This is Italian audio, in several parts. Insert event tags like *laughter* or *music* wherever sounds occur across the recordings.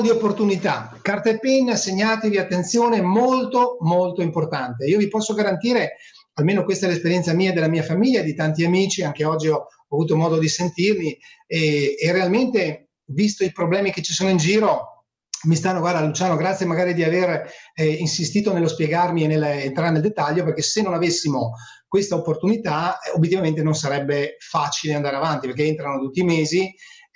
di opportunità, carta e penna, segnatevi, attenzione, molto molto importante. Io vi posso garantire, almeno questa è l'esperienza mia e della mia famiglia, di tanti amici, anche oggi ho, ho avuto modo di sentirmi e, e, realmente, visto i problemi che ci sono in giro, mi stanno, guarda Luciano, grazie magari di aver eh, insistito nello spiegarmi e nell'entrare nel dettaglio, perché se non avessimo questa opportunità, eh, obiettivamente non sarebbe facile andare avanti, perché entrano tutti i mesi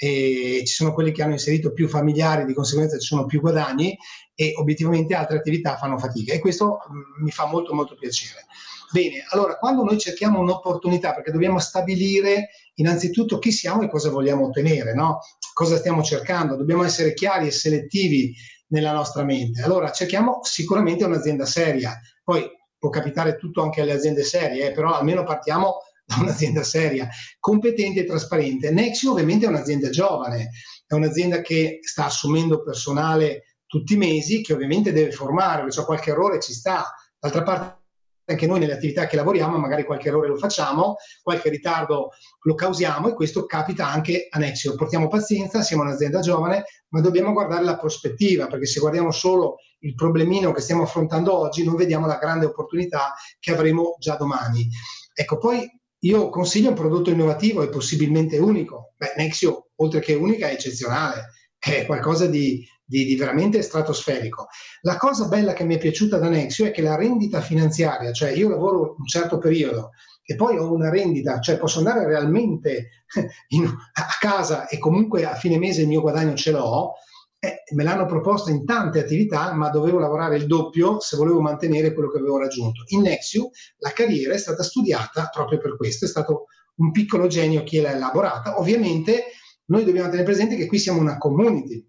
e ci sono quelli che hanno inserito più familiari, di conseguenza ci sono più guadagni e obiettivamente altre attività fanno fatica e questo mm, mi fa molto molto piacere. Bene, allora quando noi cerchiamo un'opportunità, perché dobbiamo stabilire innanzitutto chi siamo e cosa vogliamo ottenere, no? cosa stiamo cercando, dobbiamo essere chiari e selettivi nella nostra mente. Allora cerchiamo sicuramente un'azienda seria, poi può capitare tutto anche alle aziende serie, eh, però almeno partiamo da un'azienda seria, competente e trasparente. Nexio ovviamente è un'azienda giovane, è un'azienda che sta assumendo personale tutti i mesi, che ovviamente deve formare, cioè qualche errore ci sta. D'altra parte anche noi nelle attività che lavoriamo magari qualche errore lo facciamo, qualche ritardo lo causiamo e questo capita anche a Nexio. Portiamo pazienza, siamo un'azienda giovane, ma dobbiamo guardare la prospettiva, perché se guardiamo solo il problemino che stiamo affrontando oggi, non vediamo la grande opportunità che avremo già domani. Ecco, poi io consiglio un prodotto innovativo e possibilmente unico. Beh, Nexio, oltre che unica, è eccezionale, è qualcosa di, di, di, veramente stratosferico. La cosa bella che mi è piaciuta da Nexio è che la rendita finanziaria, cioè io lavoro un certo periodo e poi ho una rendita, cioè posso andare realmente *laughs* in, a casa e comunque a fine mese il mio guadagno ce l'ho, eh, me l'hanno proposto in tante attività, ma dovevo lavorare il doppio se volevo mantenere quello che avevo raggiunto. In Nexiu la carriera è stata studiata proprio per questo, è stato un piccolo genio chi l'ha elaborata. Ovviamente noi dobbiamo tenere presente che qui siamo una community,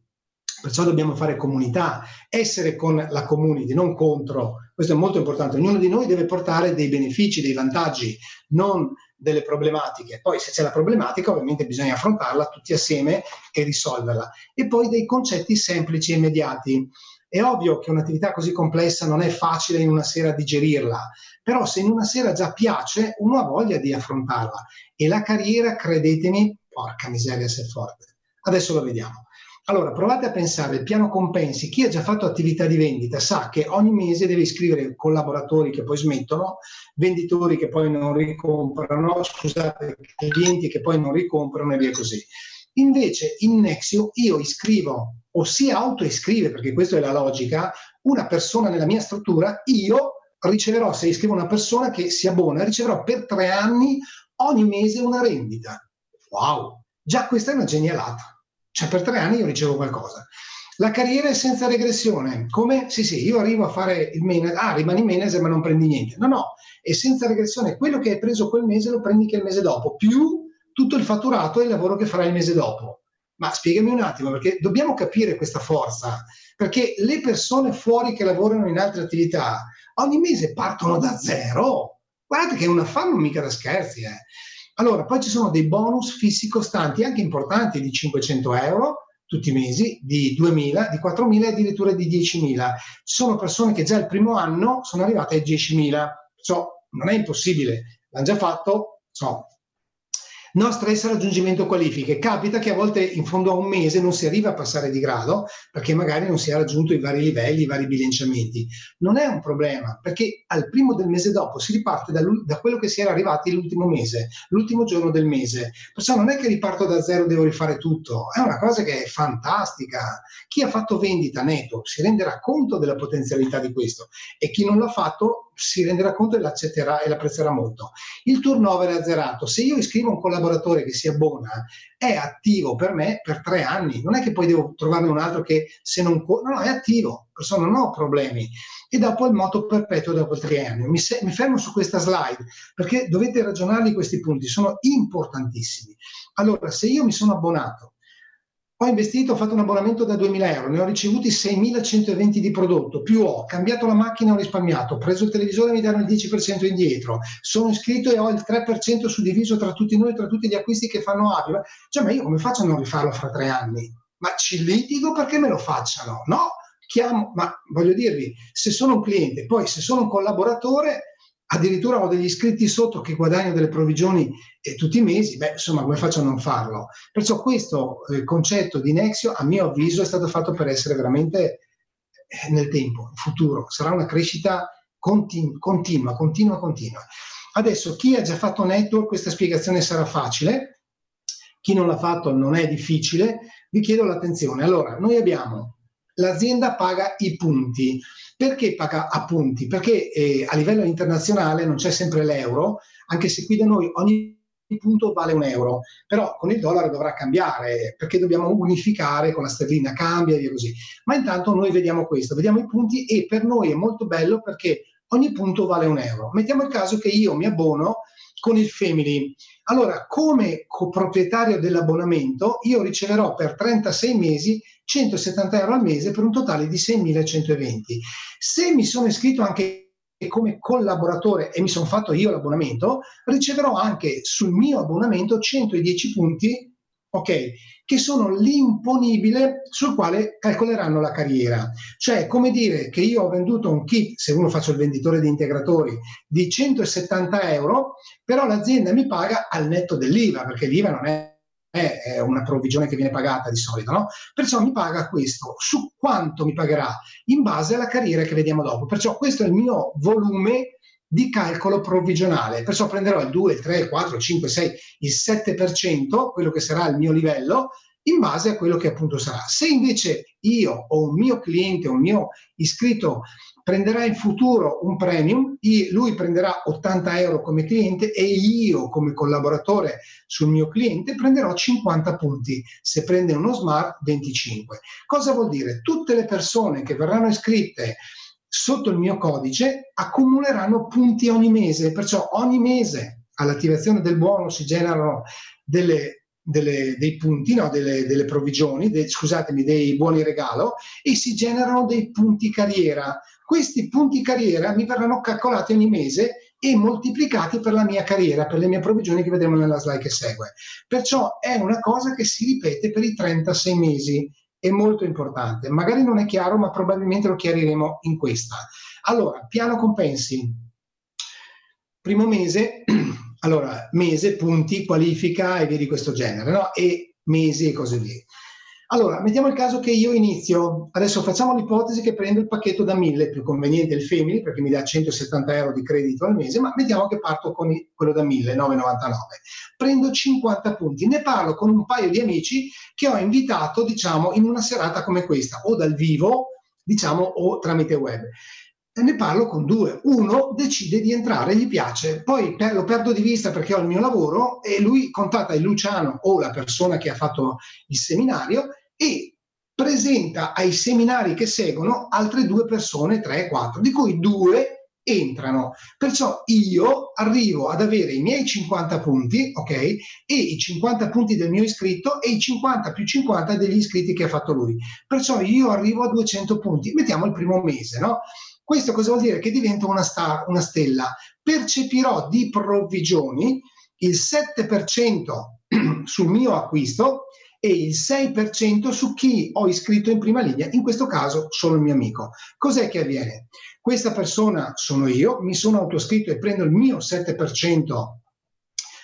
perciò dobbiamo fare comunità, essere con la community, non contro. Questo è molto importante. Ognuno di noi deve portare dei benefici, dei vantaggi, non delle problematiche. Poi se c'è la problematica ovviamente bisogna affrontarla tutti assieme e risolverla. E poi dei concetti semplici e immediati. È ovvio che un'attività così complessa non è facile in una sera digerirla, però se in una sera già piace, uno ha voglia di affrontarla. E la carriera, credetemi, porca miseria se è forte. Adesso lo vediamo. Allora, provate a pensare, il piano compensi, chi ha già fatto attività di vendita sa che ogni mese deve iscrivere collaboratori che poi smettono, venditori che poi non ricomprano, scusate, clienti che poi non ricomprano e via così. Invece in Nexio io iscrivo o si autoiscrive, perché questa è la logica, una persona nella mia struttura, io riceverò, se iscrivo una persona che si abbona, riceverò per tre anni ogni mese una rendita. Wow! Già questa è una genialata. Cioè per tre anni io ricevo qualcosa. La carriera è senza regressione. Come? Sì, sì, io arrivo a fare il manager, ah, rimani manager ma non prendi niente. No, no, è senza regressione. Quello che hai preso quel mese lo prendi che il mese dopo, più tutto il fatturato e il lavoro che farai il mese dopo. Ma spiegami un attimo, perché dobbiamo capire questa forza, perché le persone fuori che lavorano in altre attività ogni mese partono da zero. Guardate che è una fama mica da scherzi, eh. Allora, poi ci sono dei bonus fissi costanti, anche importanti, di 500 euro tutti i mesi, di 2.000, di 4.000 e addirittura di 10.000. Ci sono persone che già il primo anno sono arrivate ai 10.000, perciò non è impossibile, l'hanno già fatto, so, No stress raggiungimento qualifiche. Capita che a volte in fondo a un mese non si arriva a passare di grado perché magari non si è raggiunto i vari livelli, i vari bilanciamenti. Non è un problema perché al primo del mese dopo si riparte da, da quello che si era arrivati l'ultimo mese, l'ultimo giorno del mese. Perciò non è che riparto da zero e devo rifare tutto. È una cosa che è fantastica. Chi ha fatto vendita netto si renderà conto della potenzialità di questo e chi non l'ha fatto si renderà conto e l'accetterà e l'apprezzerà molto. Il turnover è azzerato. Se io iscrivo un collaboratore che si abbona, è attivo per me per tre anni. Non è che poi devo trovarne un altro che se non... No, no, è attivo, perciò non ho problemi. E dopo il moto perpetuo dopo tre anni. Mi, se, mi fermo su questa slide perché dovete ragionarli questi punti, sono importantissimi. Allora, se io mi sono abbonato ho investito, ho fatto un abbonamento da 2.000 euro, ne ho ricevuti 6.120 di prodotto, più ho cambiato la macchina, ho risparmiato, ho preso il televisore mi danno il 10% indietro, sono iscritto e ho il 3% suddiviso tra tutti noi, tra tutti gli acquisti che fanno Avi. Cioè, ma io come faccio a non rifarlo fra tre anni? Ma ci litigo perché me lo facciano? No, chiamo, ma voglio dirvi, se sono un cliente, poi se sono un collaboratore, addirittura ho degli iscritti sotto che guadagnano delle provvigioni eh, tutti i mesi, beh, insomma, come faccio a non farlo? Perciò questo eh, concetto di Nexio, a mio avviso, è stato fatto per essere veramente eh, nel tempo, in futuro. Sarà una crescita continu- continua, continua, continua. Adesso, chi ha già fatto network, questa spiegazione sarà facile. Chi non l'ha fatto non è difficile. Vi chiedo l'attenzione. Allora, noi abbiamo l'azienda paga i punti. Perché paga a punti? Perché eh, a livello internazionale non c'è sempre l'euro, anche se qui da noi ogni punto vale un euro, però con il dollaro dovrà cambiare perché dobbiamo unificare con la sterlina, cambia e via così. Ma intanto noi vediamo questo, vediamo i punti e per noi è molto bello perché ogni punto vale un euro. Mettiamo il caso che io mi abbono con il Family. Allora, come coproprietario dell'abbonamento, io riceverò per 36 mesi 170 euro al mese per un totale di 6.120. Se mi sono iscritto anche come collaboratore e mi sono fatto io l'abbonamento, riceverò anche sul mio abbonamento 110 punti, ok? Che sono l'imponibile sul quale calcoleranno la carriera. Cioè, come dire che io ho venduto un kit, se uno faccio il venditore di integratori, di 170 euro, però l'azienda mi paga al netto dell'IVA, perché l'IVA non è è una provvigione che viene pagata di solito, no? Perciò mi paga questo, su quanto mi pagherà in base alla carriera che vediamo dopo. Perciò questo è il mio volume di calcolo provvigionale. Perciò prenderò il 2, il 3, il 4, il 5, il 6, il 7%, quello che sarà il mio livello, in base a quello che appunto sarà. Se invece io o un mio cliente un mio iscritto prenderà in futuro un premium, lui prenderà 80 euro come cliente e io come collaboratore sul mio cliente prenderò 50 punti, se prende uno smart 25. Cosa vuol dire? Tutte le persone che verranno iscritte sotto il mio codice accumuleranno punti ogni mese, perciò ogni mese all'attivazione del buono si generano delle delle, dei punti, no, delle, delle provvigioni, de, scusatemi, dei buoni regalo e si generano dei punti carriera. Questi punti carriera mi verranno calcolati ogni mese e moltiplicati per la mia carriera, per le mie provvigioni che vedremo nella slide che segue. Perciò è una cosa che si ripete per i 36 mesi, è molto importante. Magari non è chiaro, ma probabilmente lo chiariremo in questa. Allora, piano compensi. Primo mese *clears throat* allora, mese, punti, qualifica e via di questo genere, no? E mesi e cose via. Allora, mettiamo il caso che io inizio, adesso facciamo l'ipotesi che prendo il pacchetto da 1000, più conveniente il Family perché mi dà 170 euro di credito al mese, ma mettiamo che parto con quello da 1000, 999. Prendo 50 punti, ne parlo con un paio di amici che ho invitato, diciamo, in una serata come questa, o dal vivo, diciamo, o tramite web ne parlo con due. Uno decide di entrare, gli piace, poi lo perdo di vista perché ho il mio lavoro e lui contatta il Luciano o la persona che ha fatto il seminario e presenta ai seminari che seguono altre due persone, tre, quattro, di cui due entrano. Perciò io arrivo ad avere i miei 50 punti, ok? E i 50 punti del mio iscritto e i 50 più 50 degli iscritti che ha fatto lui. Perciò io arrivo a 200 punti. Mettiamo il primo mese, no? Questo cosa vuol dire? Che divento una, star, una stella. Percepirò di provvigioni il 7% sul mio acquisto e il 6% su chi ho iscritto in prima linea, in questo caso sono il mio amico. Cos'è che avviene? Questa persona sono io, mi sono autoscritto e prendo il mio 7%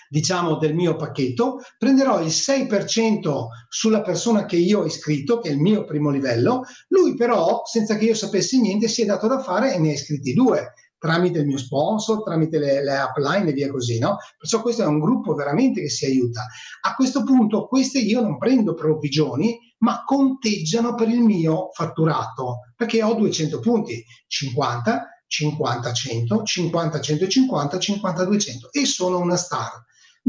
diciamo del mio pacchetto, prenderò il 6% sulla persona che io ho iscritto, che è il mio primo livello, lui però, senza che io sapessi niente, si è dato da fare e ne ha iscritti due tramite il mio sponsor, tramite le, le upline e via così, no? Perciò questo è un gruppo veramente che si aiuta. A questo punto queste io non prendo provvigioni, ma conteggiano per il mio fatturato, perché ho 200 punti, 50, 50, 100, 50, 150, 50, 200 e sono una star.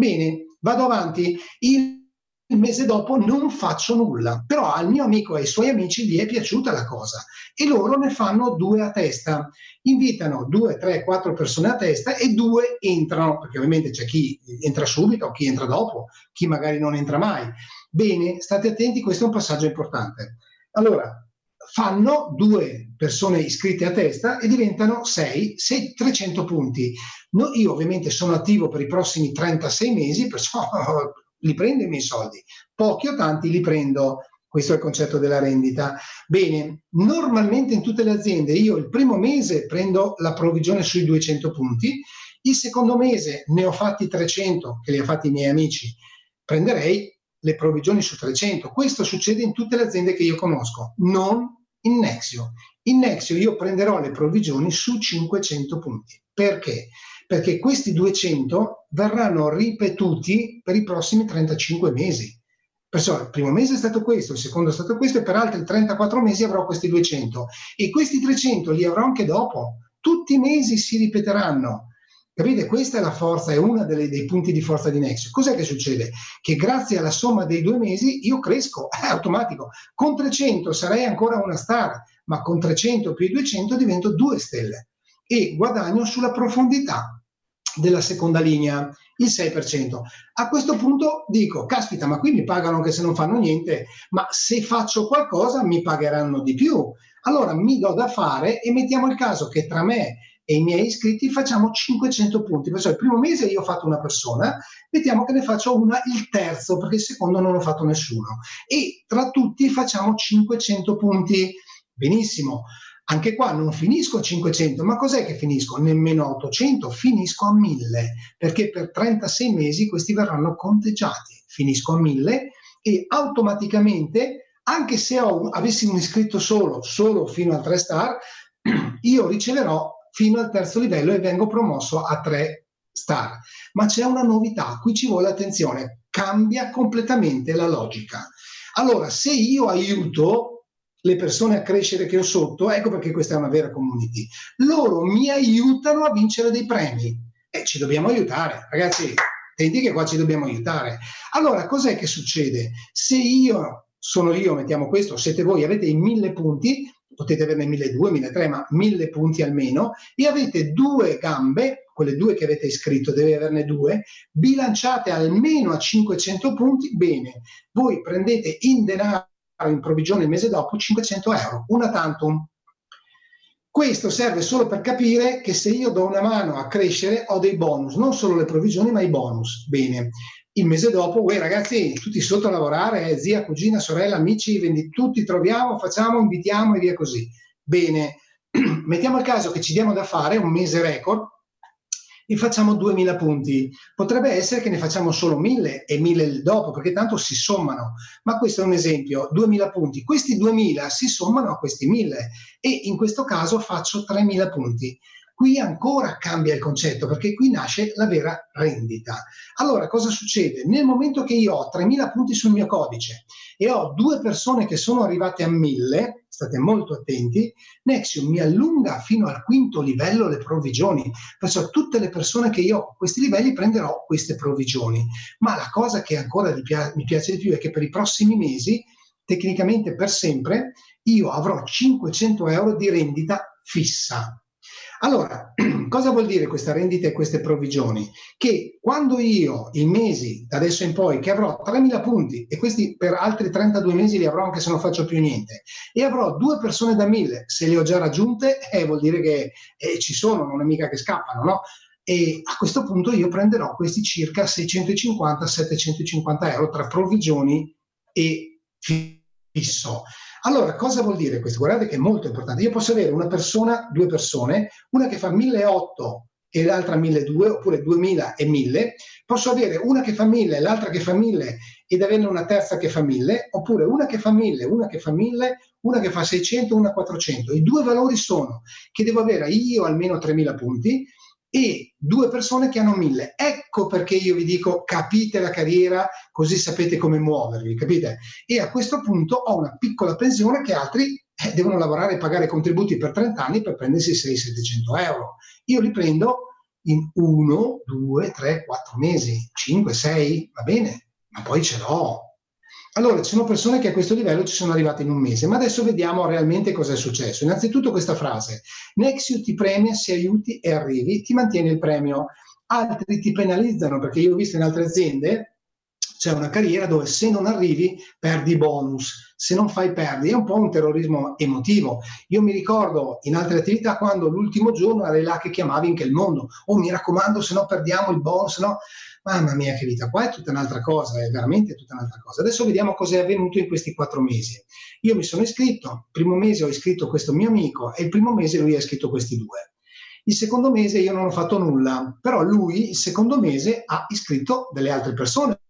Bene, vado avanti. Il mese dopo non faccio nulla, però al mio amico e ai suoi amici gli è piaciuta la cosa e loro ne fanno due a testa, invitano due, tre, quattro persone a testa e due entrano, perché ovviamente c'è chi entra subito, chi entra dopo, chi magari non entra mai. Bene, state attenti, questo è un passaggio importante. Allora, fanno due persone iscritte a testa e diventano 6, 6 300 punti. No, io ovviamente sono attivo per i prossimi 36 mesi, perciò *laughs* li prendo i miei soldi. Pochi o tanti li prendo Questo è il concetto della rendita. Bene, normalmente in tutte le aziende io il primo mese prendo la provvigione sui 200 punti, il secondo mese ne ho fatti 300, che li ha fatti i miei amici, prenderei le provvigioni su 300. Questo succede in tutte le aziende che io conosco, non in Nexio. In Nexio io prenderò le provvigioni su 500 punti. Perché? Perché questi 200 verranno ripetuti per i prossimi 35 mesi. Perciò il primo mese è stato questo, il secondo è stato questo e per altri 34 mesi avrò questi 200 e questi 300 li avrò anche dopo. Tutti i mesi si ripeteranno. Capite? Questa è la forza, è uno dei punti di forza di Nexus. Cos'è che succede? Che grazie alla somma dei due mesi io cresco, *laughs* è automatico. Con 300 sarei ancora una star, ma con 300 più i 200 divento due stelle e guadagno sulla profondità della seconda linea, il 6%. A questo punto dico, caspita, ma qui mi pagano anche se non fanno niente, ma se faccio qualcosa mi pagheranno di più. Allora mi do da fare e mettiamo il caso che tra me e i miei iscritti facciamo 500 punti. Perciò il primo mese io ho fatto una persona, mettiamo che ne faccio una il terzo, perché il secondo non ho fatto nessuno. E tra tutti facciamo 500 punti. Benissimo. Anche qua non finisco a 500, ma cos'è che finisco? Nemmeno a 800, finisco a 1000, perché per 36 mesi questi verranno conteggiati. Finisco a 1000 e automaticamente, anche se ho, avessi un iscritto solo, solo fino a 3 star, *clears throat* io riceverò fino al terzo livello e vengo promosso a 3 star. Ma c'è una novità, qui ci vuole attenzione, cambia completamente la logica. Allora, se io aiuto le persone a crescere che ho sotto, ecco perché questa è una vera community. Loro mi aiutano a vincere dei premi e ci dobbiamo aiutare, ragazzi. Senti che qua ci dobbiamo aiutare. Allora, cos'è che succede? Se io sono io, mettiamo questo, siete voi, avete i mille punti, potete averne 1200, 1300, ma mille punti almeno, e avete due gambe, quelle due che avete iscritto, deve averne due, bilanciate almeno a 500 punti, bene, voi prendete in denaro in provvigione il mese dopo 500 euro, una tantum. Questo serve solo per capire che se io do una mano a crescere ho dei bonus, non solo le provvigioni ma i bonus. Bene, il mese dopo, uè ragazzi, tutti sotto a lavorare, eh, zia, cugina, sorella, amici, vendi, tutti troviamo, facciamo, invitiamo e via così. Bene, *clears throat* mettiamo il caso che ci diamo da fare un mese record e facciamo 2000 punti. Potrebbe essere che ne facciamo solo 1000 e 1000 il dopo, perché tanto si sommano. Ma questo è un esempio, 2000 punti. Questi 2000 si sommano a questi 1000 e in questo caso faccio 3000 punti. Qui ancora cambia il concetto perché qui nasce la vera rendita. Allora, cosa succede? Nel momento che io ho 3000 punti sul mio codice e ho due persone che sono arrivate a 1000, state molto attenti, Nexium mi allunga fino al quinto livello le provvigioni. Perciò tutte le persone che io ho a questi livelli prenderò queste provvigioni. Ma la cosa che ancora mi piace di più è che per i prossimi mesi, tecnicamente per sempre, io avrò 500 euro di rendita fissa. Allora, *clears throat* cosa vuol dire questa rendita e queste provvigioni? Che quando io i mesi da adesso in poi che avrò 3.000 punti e questi per altri 32 mesi li avrò anche se non faccio più niente e avrò due persone da 1.000, se le ho già raggiunte eh, vuol dire che eh, ci sono, non è mica che scappano, no? E a questo punto io prenderò questi circa 650-750 euro tra provvigioni e fisso. Allora, cosa vuol dire questo? Guardate che è molto importante. Io posso avere una persona, due persone, una che fa 1.800 e l'altra 1.200 oppure 2.000 e 1.000. Posso avere una che fa 1.000 e l'altra che fa 1.000 ed averne una terza che fa 1.000, oppure una che fa 1.000, una che fa 1.000, una che fa 600, una 400. I due valori sono che devo avere io almeno 3.000 punti e due persone che hanno mille. Ecco perché io vi dico capite la carriera così sapete come muovervi, capite? E a questo punto ho una piccola pensione che altri eh, devono lavorare e pagare contributi per 30 anni per prendersi 600-700 euro. Io li prendo in 1, 2, 3, 4 mesi, 5, 6, va bene, ma poi ce l'ho, allora, ci sono persone che a questo livello ci sono arrivate in un mese, ma adesso vediamo realmente cosa è successo. Innanzitutto questa frase, Nexiu ti premia se aiuti e arrivi, ti mantiene il premio. Altri ti penalizzano perché io ho visto in altre aziende c'è una carriera dove se non arrivi perdi bonus, se non fai perdi, è un po' un terrorismo emotivo. Io mi ricordo in altre attività quando l'ultimo giorno eri là che chiamavi in quel mondo, oh mi raccomando se no perdiamo il bonus, no? Mamma mia che vita, qua è tutta un'altra cosa, è veramente tutta un'altra cosa. Adesso vediamo cosa è avvenuto in questi quattro mesi. Io mi sono iscritto, il primo mese ho iscritto questo mio amico e il primo mese lui ha iscritto questi due. Il secondo mese io non ho fatto nulla, però lui il secondo mese ha iscritto delle altre persone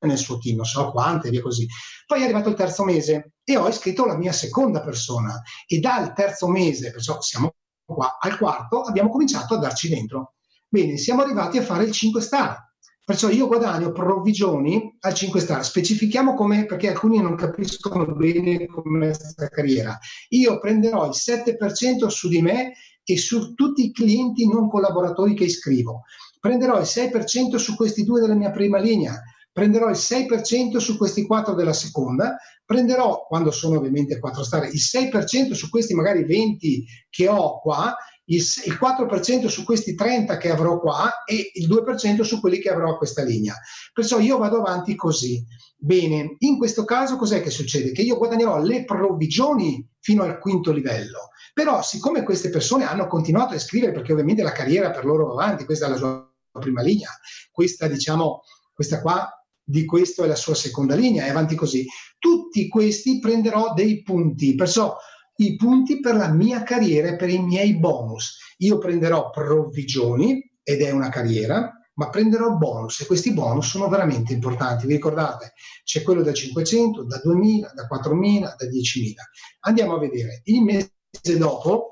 nel suo team, non so quante, via così. Poi è arrivato il terzo mese e ho iscritto la mia seconda persona e dal terzo mese, perciò siamo qua al quarto, abbiamo cominciato a darci dentro. Bene, siamo arrivati a fare il 5 star. Perciò io guadagno provvigioni al 5 star. Specifichiamo come, perché alcuni non capiscono bene come questa carriera. Io prenderò il 7% su di me e su tutti i clienti non collaboratori che iscrivo. Prenderò il 6% su questi due della mia prima linea, prenderò il 6% su questi 4 della seconda, prenderò, quando sono ovviamente 4 star, il 6% su questi magari 20 che ho qua, il, il 4% su questi 30 che avrò qua e il 2% su quelli che avrò a questa linea. Perciò io vado avanti così. Bene, in questo caso cos'è che succede? Che io guadagnerò le provvigioni fino al quinto livello. Però siccome queste persone hanno continuato a scrivere, perché ovviamente la carriera per loro va avanti, questa è la sua prima linea, questa diciamo, questa qua di questo è la sua seconda linea e avanti così. Tutti questi prenderò dei punti, perciò i punti per la mia carriera e per i miei bonus. Io prenderò provvigioni ed è una carriera, ma prenderò bonus e questi bonus sono veramente importanti. Vi ricordate? C'è quello da 500, da 2000, da 4000, da 10.000. Andiamo a vedere. Il mese dopo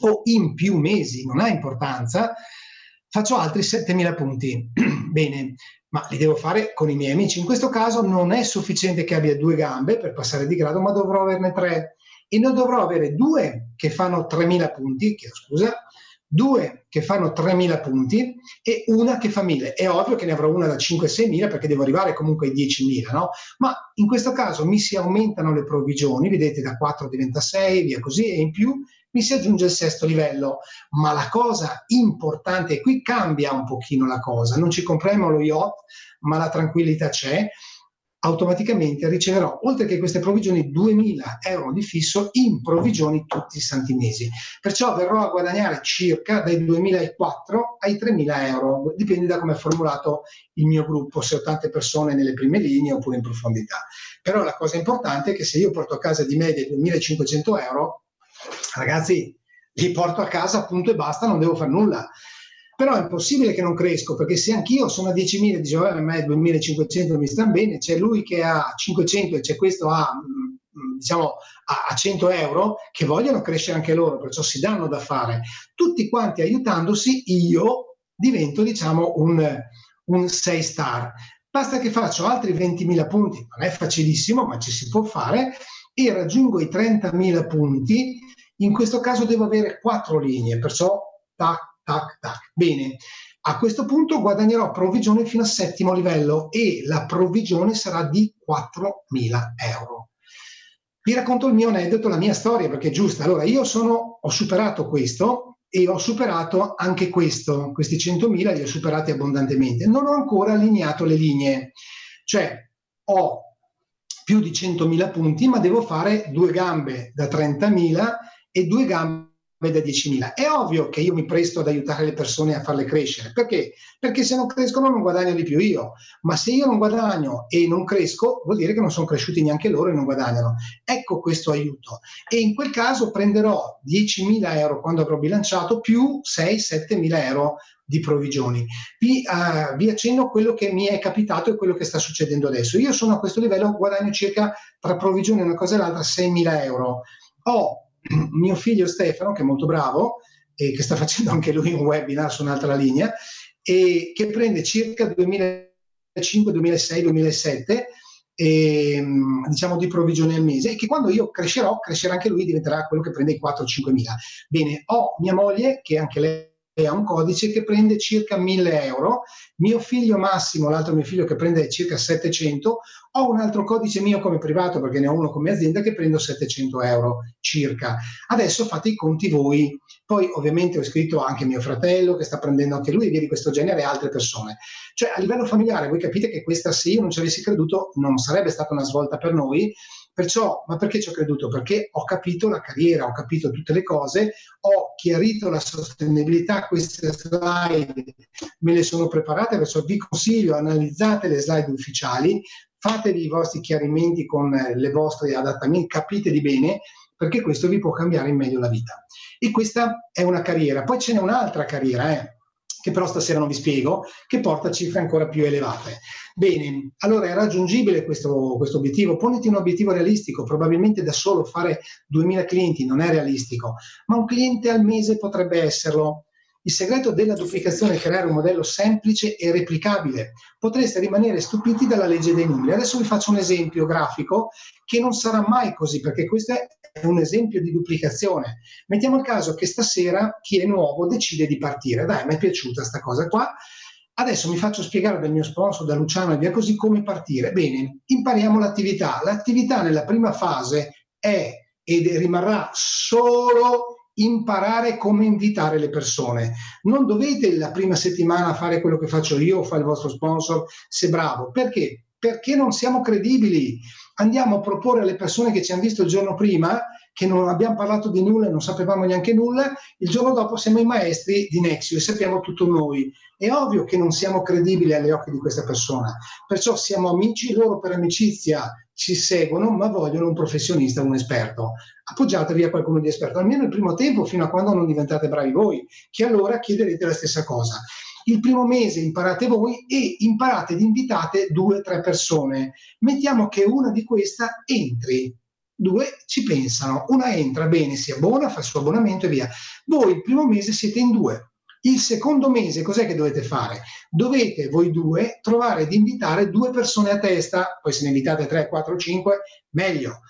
o in più mesi, non ha importanza, faccio altri 7000 punti. *clears throat* Bene, ma li devo fare con i miei amici. In questo caso non è sufficiente che abbia due gambe per passare di grado, ma dovrò averne tre. E ne dovrò avere due che fanno 3000 punti, chiedo scusa, due che fanno 3.000 punti e una che fa 1.000. È ovvio che ne avrò una da 5-6 mila perché devo arrivare comunque ai 10.000, no? Ma in questo caso mi si aumentano le provvigioni, vedete da 4 diventa 6, via così, e in più mi si aggiunge il sesto livello. Ma la cosa importante, qui cambia un pochino la cosa, non ci compriamo lo yacht, ma la tranquillità c'è, automaticamente riceverò, oltre che queste provvigioni, 2.000 euro di fisso in provvigioni tutti i santi mesi. Perciò verrò a guadagnare circa dai 2.004 ai 3.000 euro, dipende da come è formulato il mio gruppo, se ho tante persone nelle prime linee oppure in profondità. Però la cosa importante è che se io porto a casa di media 2.500 euro, ragazzi, li porto a casa appunto e basta, non devo fare nulla però è impossibile che non cresco perché se anch'io sono a 10.000 dicevo a me 2.500 mi stanno bene c'è lui che ha 500 e c'è questo a mm, diciamo a 100 euro che vogliono crescere anche loro perciò si danno da fare. Tutti quanti aiutandosi io divento diciamo un, un 6 star. Basta che faccio altri 20.000 punti non è facilissimo ma ci si può fare e raggiungo i 30.000 punti. In questo caso devo avere quattro linee perciò tac tac, tac. Bene, a questo punto guadagnerò provvigione fino al settimo livello e la provvigione sarà di 4.000 euro. Vi racconto il mio aneddoto, la mia storia, perché è giusta. Allora, io sono, ho superato questo e ho superato anche questo, questi 100.000 li ho superati abbondantemente. Non ho ancora allineato le linee, cioè ho più di 100.000 punti, ma devo fare due gambe da 30.000 e due gambe da 10.000. È ovvio che io mi presto ad aiutare le persone a farle crescere. Perché? Perché se non crescono non guadagno di più io. Ma se io non guadagno e non cresco, vuol dire che non sono cresciuti neanche loro e non guadagnano. Ecco questo aiuto. E in quel caso prenderò 10.000 euro quando avrò bilanciato più 6-7.000 euro di provvigioni. Vi, uh, vi, accenno quello che mi è capitato e quello che sta succedendo adesso. Io sono a questo livello, guadagno circa tra provvigioni una cosa e l'altra 6.000 euro. Ho mio figlio Stefano, che è molto bravo e che sta *laughs* facendo anche lui un webinar su un'altra linea, e che prende circa 2005, 2006, 2007 e, diciamo di provvigione al mese e che quando io crescerò, crescerà anche lui, diventerà quello che prende i 4-5 mila. Bene, ho mia moglie che anche lei ha un codice che prende circa 1000 euro, mio figlio Massimo, l'altro mio figlio che prende circa 700, ho un altro codice mio come privato perché ne ho uno come azienda che prendo 700 euro circa. Adesso fate i conti voi. Poi ovviamente ho iscritto anche mio fratello che sta prendendo anche lui e via di questo genere altre persone. Cioè a livello familiare voi capite che questa se io non ci avessi creduto non sarebbe stata una svolta per noi Perciò, ma perché ci ho creduto? Perché ho capito la carriera, ho capito tutte le cose, ho chiarito la sostenibilità, queste slide me le sono preparate, perciò vi consiglio, analizzate le slide ufficiali, fatevi i vostri chiarimenti con le vostre adattamenti, capite di bene, perché questo vi può cambiare in meglio la vita. E questa è una carriera. Poi ce n'è un'altra carriera, eh, che però stasera non vi spiego, che porta a cifre ancora più elevate. Bene, allora è raggiungibile questo, questo obiettivo? Poniti un obiettivo realistico, probabilmente da solo fare 2000 clienti non è realistico, ma un cliente al mese potrebbe esserlo. Il segreto della duplicazione è creare un modello semplice e replicabile. Potreste rimanere stupiti dalla legge dei numeri. Adesso vi faccio un esempio grafico che non sarà mai così, perché questo è un esempio di duplicazione. Mettiamo il caso che stasera chi è nuovo decide di partire. Dai, mi è piaciuta questa cosa qua. Adesso mi faccio spiegare dal mio sponsor, da Luciano e via così, come partire. Bene, impariamo l'attività. L'attività nella prima fase è ed rimarrà solo imparare come invitare le persone. Non dovete la prima settimana fare quello che faccio io o fa il vostro sponsor se bravo. Perché? Perché non siamo credibili. Andiamo a proporre alle persone che ci hanno visto il giorno prima, che non abbiamo parlato di nulla e non sapevamo neanche nulla, il giorno dopo siamo i maestri di Nexio e sappiamo tutto noi. È ovvio che non siamo credibili agli occhi di questa persona. Perciò siamo amici, loro per amicizia ci seguono, ma vogliono un professionista, un esperto. Appoggiatevi a qualcuno di esperto, almeno il primo tempo, fino a quando non diventate bravi voi, che allora chiederete la stessa cosa. Il primo mese imparate voi e imparate ed invitate due o tre persone. Mettiamo che una di queste entri. Due ci pensano, una entra bene, si abbona, fa il suo abbonamento e via. Voi il primo mese siete in due, il secondo mese cos'è che dovete fare? Dovete voi due trovare di invitare due persone a testa, poi se ne invitate 3, 4, 5, meglio.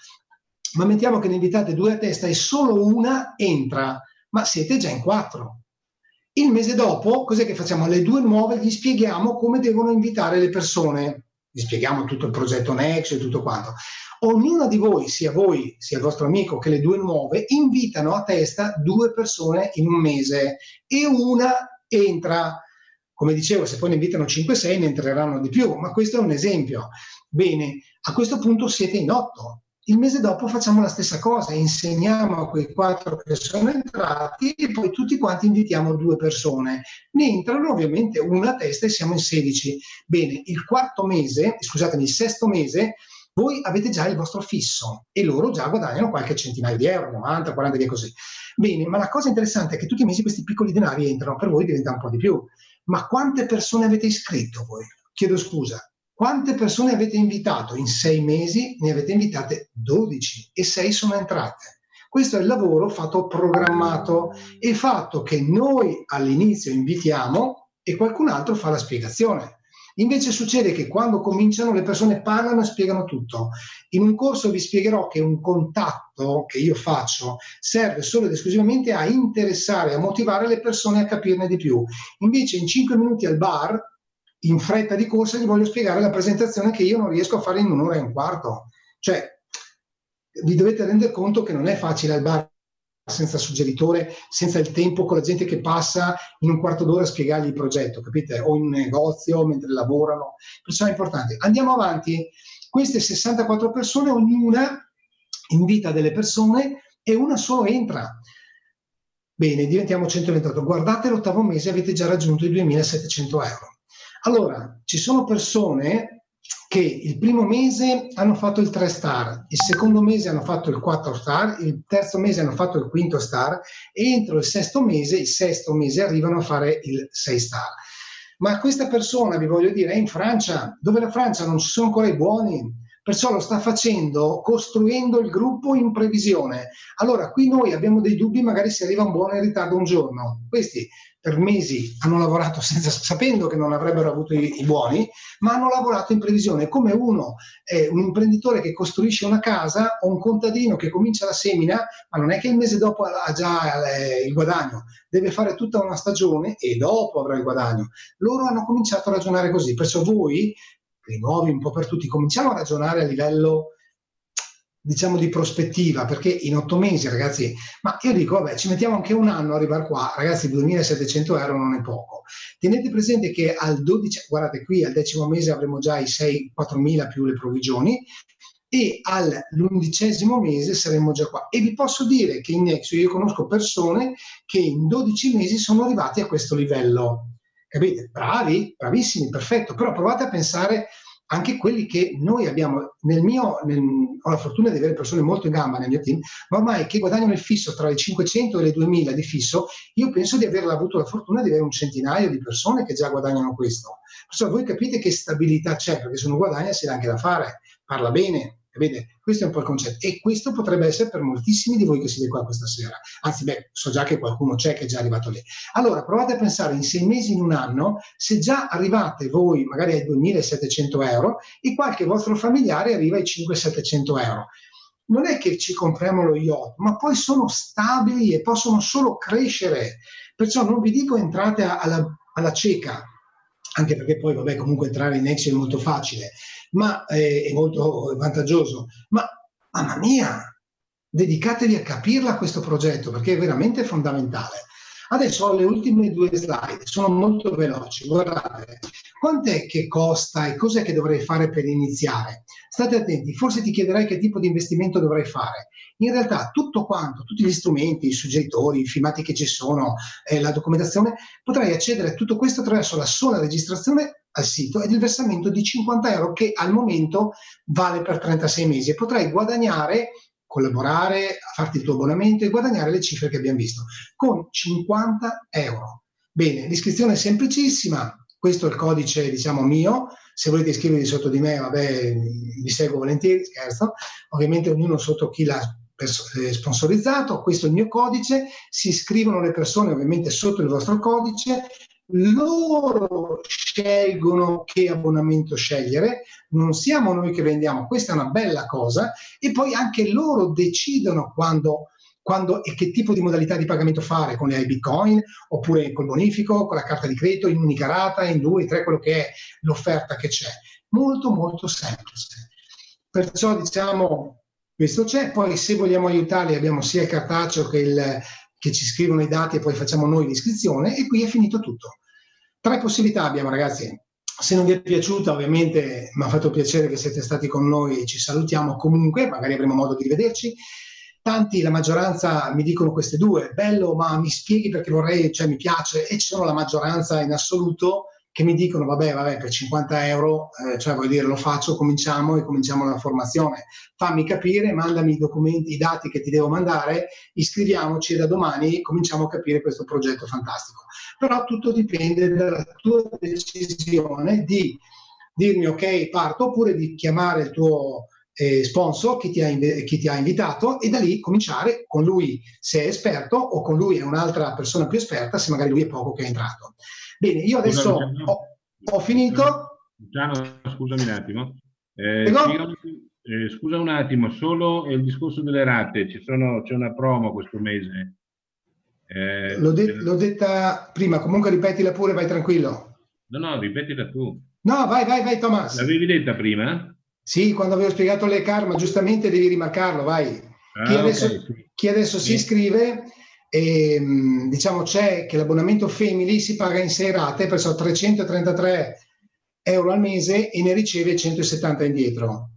Ma mettiamo che ne invitate due a testa e solo una entra, ma siete già in quattro. Il mese dopo, cos'è che facciamo? Alle due nuove gli spieghiamo come devono invitare le persone. Gli spieghiamo tutto il progetto Nexo e tutto quanto ognuna di voi, sia voi sia il vostro amico che le due nuove, invitano a testa due persone in un mese e una entra. Come dicevo, se poi ne invitano 5-6 ne entreranno di più, ma questo è un esempio. Bene, a questo punto siete in otto. Il mese dopo facciamo la stessa cosa, insegniamo a quei quattro che sono entrati e poi tutti quanti invitiamo due persone. Ne entrano ovviamente una a testa e siamo in 16. Bene, il quarto mese, scusatemi, il sesto mese voi avete già il vostro fisso e loro già guadagnano qualche centinaio di euro, 90, 40 via così. Bene, ma la cosa interessante è che tutti i mesi questi piccoli denari entrano, per voi diventa un po' di più. Ma quante persone avete iscritto voi? Chiedo scusa. Quante persone avete invitato? In sei mesi ne avete invitate 12 e 6 sono entrate. Questo è il lavoro fatto programmato e fatto che noi all'inizio invitiamo e qualcun altro fa la spiegazione. Invece succede che quando cominciano le persone parlano e spiegano tutto. In un corso vi spiegherò che un contatto che io faccio serve solo ed esclusivamente a interessare, a motivare le persone a capirne di più. Invece in 5 minuti al bar, in fretta di corsa, gli voglio spiegare la presentazione che io non riesco a fare in un'ora e un quarto. Cioè, vi dovete rendere conto che non è facile al bar senza suggeritore, senza il tempo con la gente che passa in un quarto d'ora a spiegargli il progetto, capite? O in un negozio mentre lavorano. Perciò è importante. Andiamo avanti. Queste 64 persone, ognuna invita delle persone e una solo entra. Bene, diventiamo 128. Guardate l'ottavo mese, avete già raggiunto i 2700 euro. Allora, ci sono persone che il primo mese hanno fatto il 3 star, il secondo mese hanno fatto il 4 star, il terzo mese hanno fatto il quinto star e entro il sesto mese, il sesto mese arrivano a fare il 6 star. Ma questa persona, vi voglio dire, è in Francia, dove la Francia non ci sono ancora i buoni, perciò lo sta facendo costruendo il gruppo in previsione. Allora, qui noi abbiamo dei dubbi, magari si arriva un buono in ritardo un giorno. Questi per mesi hanno lavorato senza, sapendo che non avrebbero avuto i, i, buoni, ma hanno lavorato in previsione. Come uno è un imprenditore che costruisce una casa o un contadino che comincia la semina, ma non è che il mese dopo ha già eh, il guadagno, deve fare tutta una stagione e dopo avrà il guadagno. Loro hanno cominciato a ragionare così, perciò voi, i nuovi un po' per tutti, cominciamo a ragionare a livello diciamo di prospettiva, perché in otto mesi, ragazzi, ma io dico, vabbè, ci mettiamo anche un anno a arrivare qua, ragazzi, 2700 euro non è poco. Tenete presente che al 12, guardate qui, al decimo mese avremo già i 6, 4000 più le provvigioni, e all'undicesimo mese saremmo già qua. E vi posso dire che in Nexo io conosco persone che in 12 mesi sono arrivati a questo livello. Capite? Bravi, bravissimi, perfetto, però provate a pensare anche quelli che noi abbiamo, nel mio, nel, ho la fortuna di avere persone molto in gamba nel mio team, ma ormai che guadagnano il fisso tra le 500 e le 2000 di fisso, io penso di aver avuto la fortuna di avere un centinaio di persone che già guadagnano questo. Perciò voi capite che stabilità c'è, perché se uno guadagna si dà anche da fare, parla bene, Capite? Questo è un po' il concetto. E questo potrebbe essere per moltissimi di voi che siete qua questa sera. Anzi, beh, so già che qualcuno c'è che è già arrivato lì. Allora, provate a pensare in sei mesi, in un anno, se già arrivate voi magari ai 2.700 euro e qualche vostro familiare arriva ai 5.700 euro. Non è che ci compriamo lo yacht, ma poi sono stabili e possono solo crescere. Perciò non vi dico entrate alla, alla cieca, anche perché poi, vabbè, comunque entrare in Excel è molto facile, ma eh, è molto vantaggioso. Ma, mamma mia, dedicatevi a capirla questo progetto, perché è veramente fondamentale. Adesso ho le ultime due slide, sono molto veloci. Guardate, quant'è che costa e cos'è che dovrei fare per iniziare? State attenti, forse ti chiederai che tipo di investimento dovrei fare. In realtà tutto quanto, tutti gli strumenti, i suggeitori, i filmati che ci sono, eh, la documentazione, potrai accedere a tutto questo attraverso la sola registrazione al sito ed il versamento di 50 euro che al momento vale per 36 mesi e potrai guadagnare collaborare, farti il tuo abbonamento e guadagnare le cifre che abbiamo visto con 50 euro. Bene, l'iscrizione è semplicissima, questo è il codice diciamo mio, se volete iscrivervi sotto di me, vabbè, vi seguo volentieri, scherzo, ovviamente ognuno sotto chi l'ha eh, sponsorizzato, questo è il mio codice, si iscrivono le persone ovviamente sotto il vostro codice, loro scelgono che abbonamento scegliere, non siamo noi che vendiamo, questa è una bella cosa e poi anche loro decidono quando, quando e che tipo di modalità di pagamento fare con le Bitcoin oppure col bonifico, con la carta di credito in unica rata, in due, tre, quello che è l'offerta che c'è. Molto molto semplice. Perciò diciamo questo c'è, poi se vogliamo aiutarli abbiamo sia il cartaceo che il, che ci scrivono i dati e poi facciamo noi l'iscrizione e qui è finito tutto. Tre possibilità abbiamo ragazzi. Se non vi è piaciuta, ovviamente mi ha fatto piacere che siete stati con noi ci salutiamo comunque, magari avremo modo di rivederci. Tanti, la maggioranza mi dicono queste due, bello, ma mi spieghi perché vorrei, cioè mi piace, e ci sono la maggioranza in assoluto che mi dicono vabbè, vabbè, per 50 euro, eh, cioè vuol dire lo faccio, cominciamo e cominciamo la formazione. Fammi capire, mandami i documenti, i dati che ti devo mandare, iscriviamoci e da domani cominciamo a capire questo progetto fantastico. Però tutto dipende dalla tua decisione di dirmi ok, parto, oppure di chiamare il tuo eh, sponsor chi ti, ha, chi ti ha invitato e da lì cominciare con lui se è esperto o con lui e un'altra persona più esperta se magari lui è poco che è entrato. Bene, io adesso ho, ho, finito. Giano, scusami un attimo. Eh, eh, scusa un attimo, solo il discorso delle rate, sono, c'è una promo questo mese. Eh, l'ho, de- l'ho, detta prima, comunque ripetila pure, vai tranquillo. No, no, ripetila tu. No, vai, vai, vai Thomas. L'avevi detta prima? Sì, quando avevo spiegato le karma, giustamente devi rimarcarlo, vai. Ah, chi, adesso, okay, chi adesso sì. si iscrive e, ehm, diciamo c'è che l'abbonamento Family si paga in sei rate, perciò 333 euro al mese e ne riceve 170 indietro.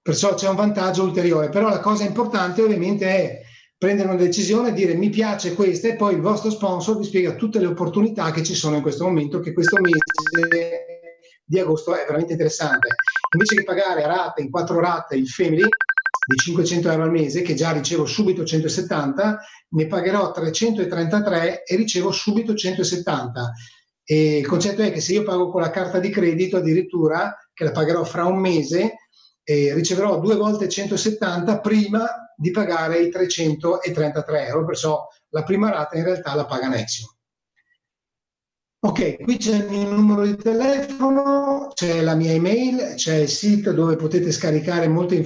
Perciò c'è un vantaggio ulteriore, però la cosa importante ovviamente è prendere una decisione, dire mi piace questa e poi il vostro sponsor vi spiega tutte le opportunità che ci sono in questo momento, che questo mese di agosto è veramente interessante. Invece che pagare a rate, in quattro rate il Family, di 500 euro al mese, che già ricevo subito 170, ne pagherò 333 e ricevo subito 170. E il concetto è che se io pago con la carta di credito, addirittura, che la pagherò fra un mese, eh, riceverò due volte 170 prima di pagare i 333 euro, perciò la prima rata in realtà la paga Nexio. Ok, qui c'è il mio numero di telefono, c'è la mia email, c'è il sito dove potete scaricare molte informazioni